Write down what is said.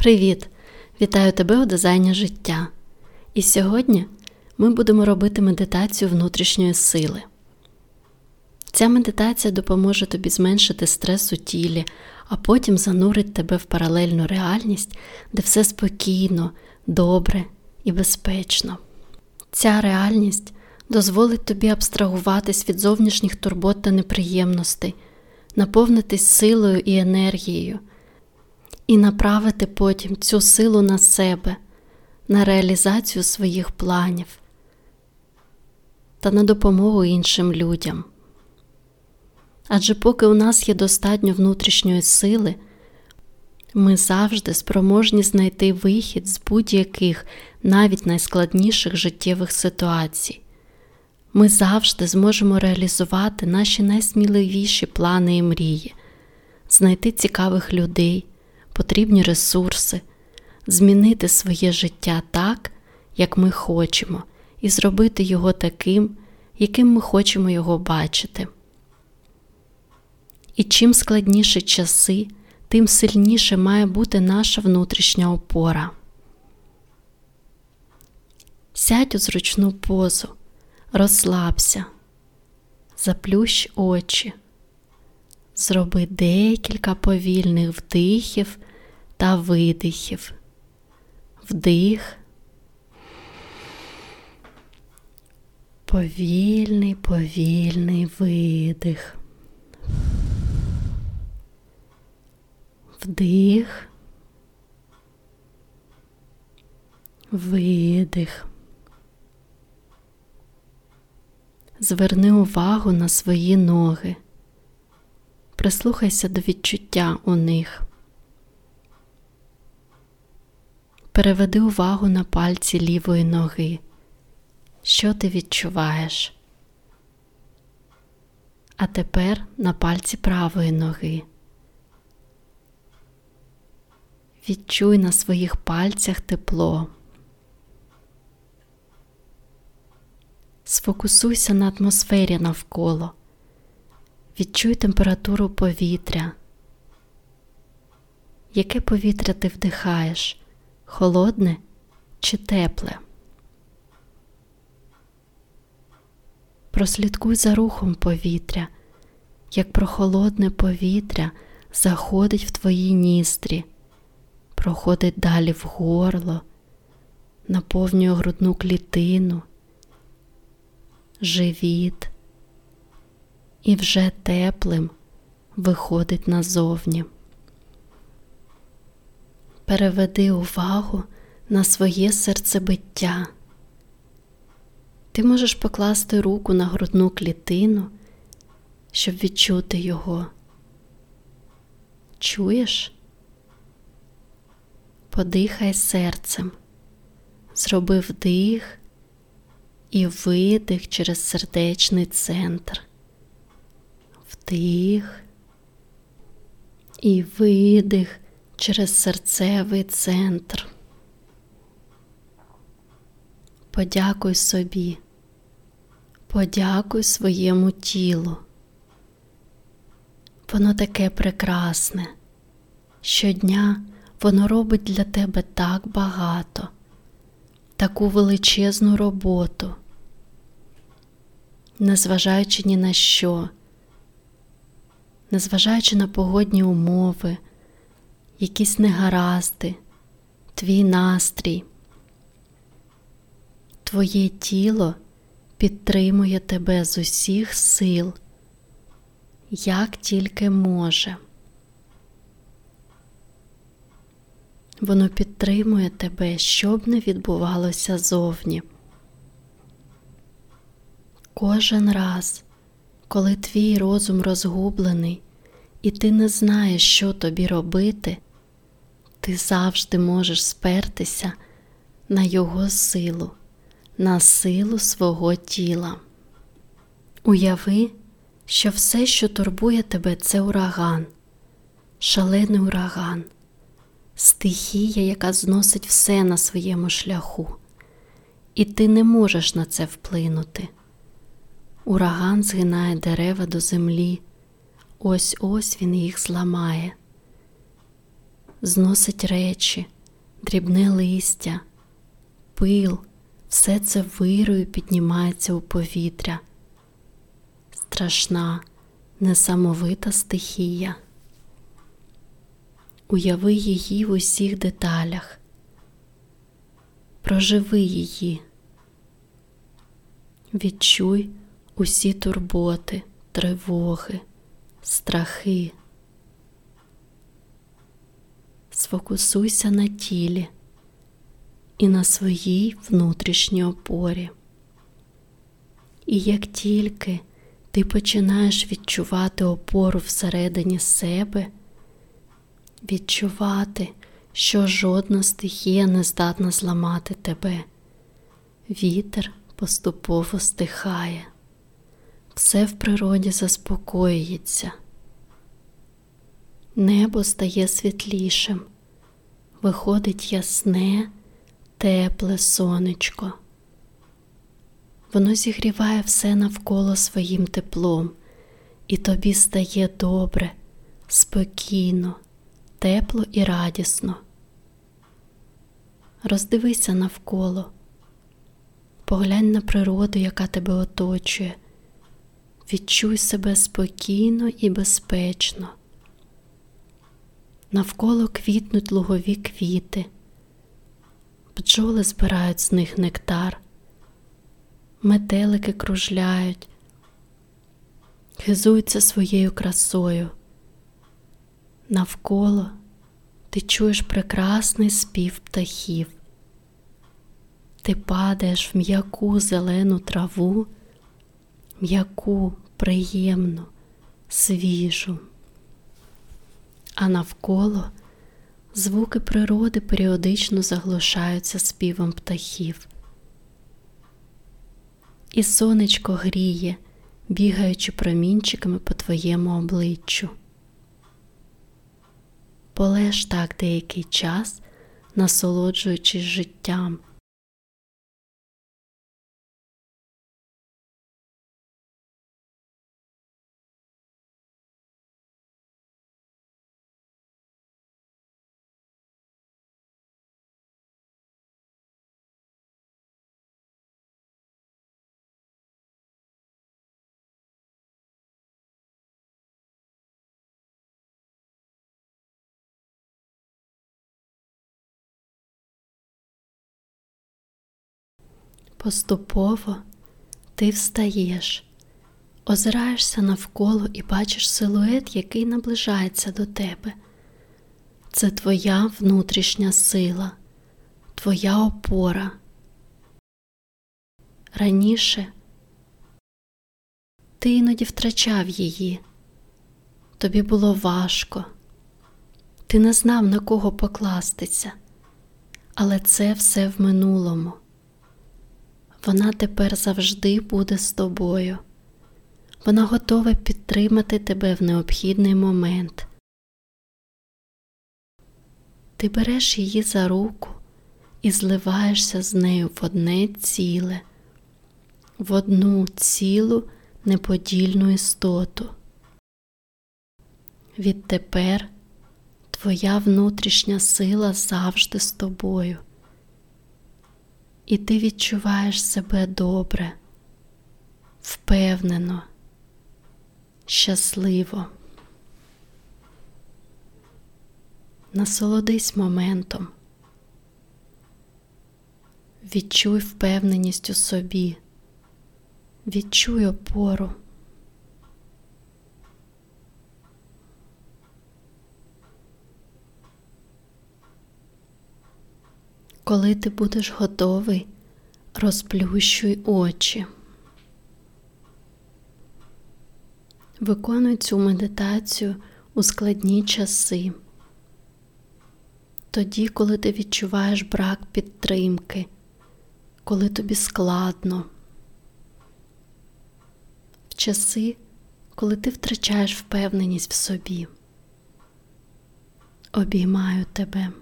Привіт! Вітаю тебе у дизайні життя. І сьогодні ми будемо робити медитацію внутрішньої сили. Ця медитація допоможе тобі зменшити стрес у тілі, а потім занурить тебе в паралельну реальність, де все спокійно, добре і безпечно. Ця реальність дозволить тобі абстрагуватись від зовнішніх турбот та неприємностей, наповнитись силою і енергією і направити потім цю силу на себе, на реалізацію своїх планів та на допомогу іншим людям. Адже поки у нас є достатньо внутрішньої сили, ми завжди спроможні знайти вихід з будь-яких навіть найскладніших життєвих ситуацій. Ми завжди зможемо реалізувати наші найсміливіші плани і мрії, знайти цікавих людей, потрібні ресурси, змінити своє життя так, як ми хочемо, і зробити його таким, яким ми хочемо його бачити. І чим складніші часи, тим сильніше має бути наша внутрішня опора. Сядь у зручну позу, розслабся, заплющ очі, зроби декілька повільних вдихів та видихів. Вдих. Повільний, повільний видих. Вдих. Видих. Зверни увагу на свої ноги. Прислухайся до відчуття у них. Переведи увагу на пальці лівої ноги. Що ти відчуваєш? А тепер на пальці правої ноги. Відчуй на своїх пальцях тепло. Сфокусуйся на атмосфері навколо. Відчуй температуру повітря. Яке повітря ти вдихаєш? Холодне чи тепле. Прослідкуй за рухом повітря, як прохолодне повітря заходить в твої ністрі, проходить далі в горло, наповнює грудну клітину, живіт і вже теплим виходить назовні. Переведи увагу на своє серцебиття. Ти можеш покласти руку на грудну клітину, щоб відчути його. Чуєш? Подихай серцем, зроби вдих і видих через сердечний центр. Вдих і видих через серцевий центр. Подякуй собі, подякуй своєму тілу. Воно таке прекрасне. Щодня воно робить для тебе так багато, таку величезну роботу, незважаючи ні на що, незважаючи на погодні умови якісь негаразди, твій настрій. Твоє тіло підтримує тебе з усіх сил, як тільки може. Воно підтримує тебе, щоб не відбувалося зовні. Кожен раз, коли твій розум розгублений, і ти не знаєш, що тобі робити, ти завжди можеш спертися на Його силу, на силу свого тіла. Уяви, що все, що турбує тебе, це ураган, шалений ураган, стихія, яка зносить все на своєму шляху, і ти не можеш на це вплинути. Ураган згинає дерева до землі, ось ось він їх зламає. Зносить речі, дрібне листя, пил, все це вирою піднімається у повітря. Страшна, несамовита стихія. Уяви її в усіх деталях, проживи її, відчуй усі турботи, тривоги, страхи. Сфокусуйся на тілі і на своїй внутрішній опорі. І як тільки ти починаєш відчувати опору всередині себе, відчувати, що жодна стихія не здатна зламати тебе, вітер поступово стихає, все в природі заспокоюється. Небо стає світлішим, виходить ясне, тепле сонечко. Воно зігріває все навколо своїм теплом, і тобі стає добре, спокійно, тепло і радісно. Роздивися навколо, поглянь на природу, яка тебе оточує, відчуй себе спокійно і безпечно. Навколо квітнуть лугові квіти, бджоли збирають з них нектар, метелики кружляють, хизуються своєю красою. Навколо ти чуєш прекрасний спів птахів, ти падаєш в м'яку зелену траву, м'яку, приємну, свіжу а навколо звуки природи періодично заглушаються співом птахів. І сонечко гріє, бігаючи промінчиками по твоєму обличчю. Полеж так деякий час, насолоджуючись життям. Поступово ти встаєш, озираєшся навколо і бачиш силует, який наближається до тебе. Це твоя внутрішня сила, твоя опора. Раніше ти іноді втрачав її, тобі було важко, ти не знав на кого покластися, але це все в минулому вона тепер завжди буде з тобою. Вона готова підтримати тебе в необхідний момент. Ти береш її за руку і зливаєшся з нею в одне ціле, в одну цілу неподільну істоту. Відтепер твоя внутрішня сила завжди з тобою і ти відчуваєш себе добре, впевнено, щасливо. Насолодись моментом, відчуй впевненість у собі, відчуй опору. Коли ти будеш готовий, розплющуй очі. Виконуй цю медитацію у складні часи. Тоді, коли ти відчуваєш брак підтримки, коли тобі складно, в часи, коли ти втрачаєш впевненість в собі. Обіймаю тебе.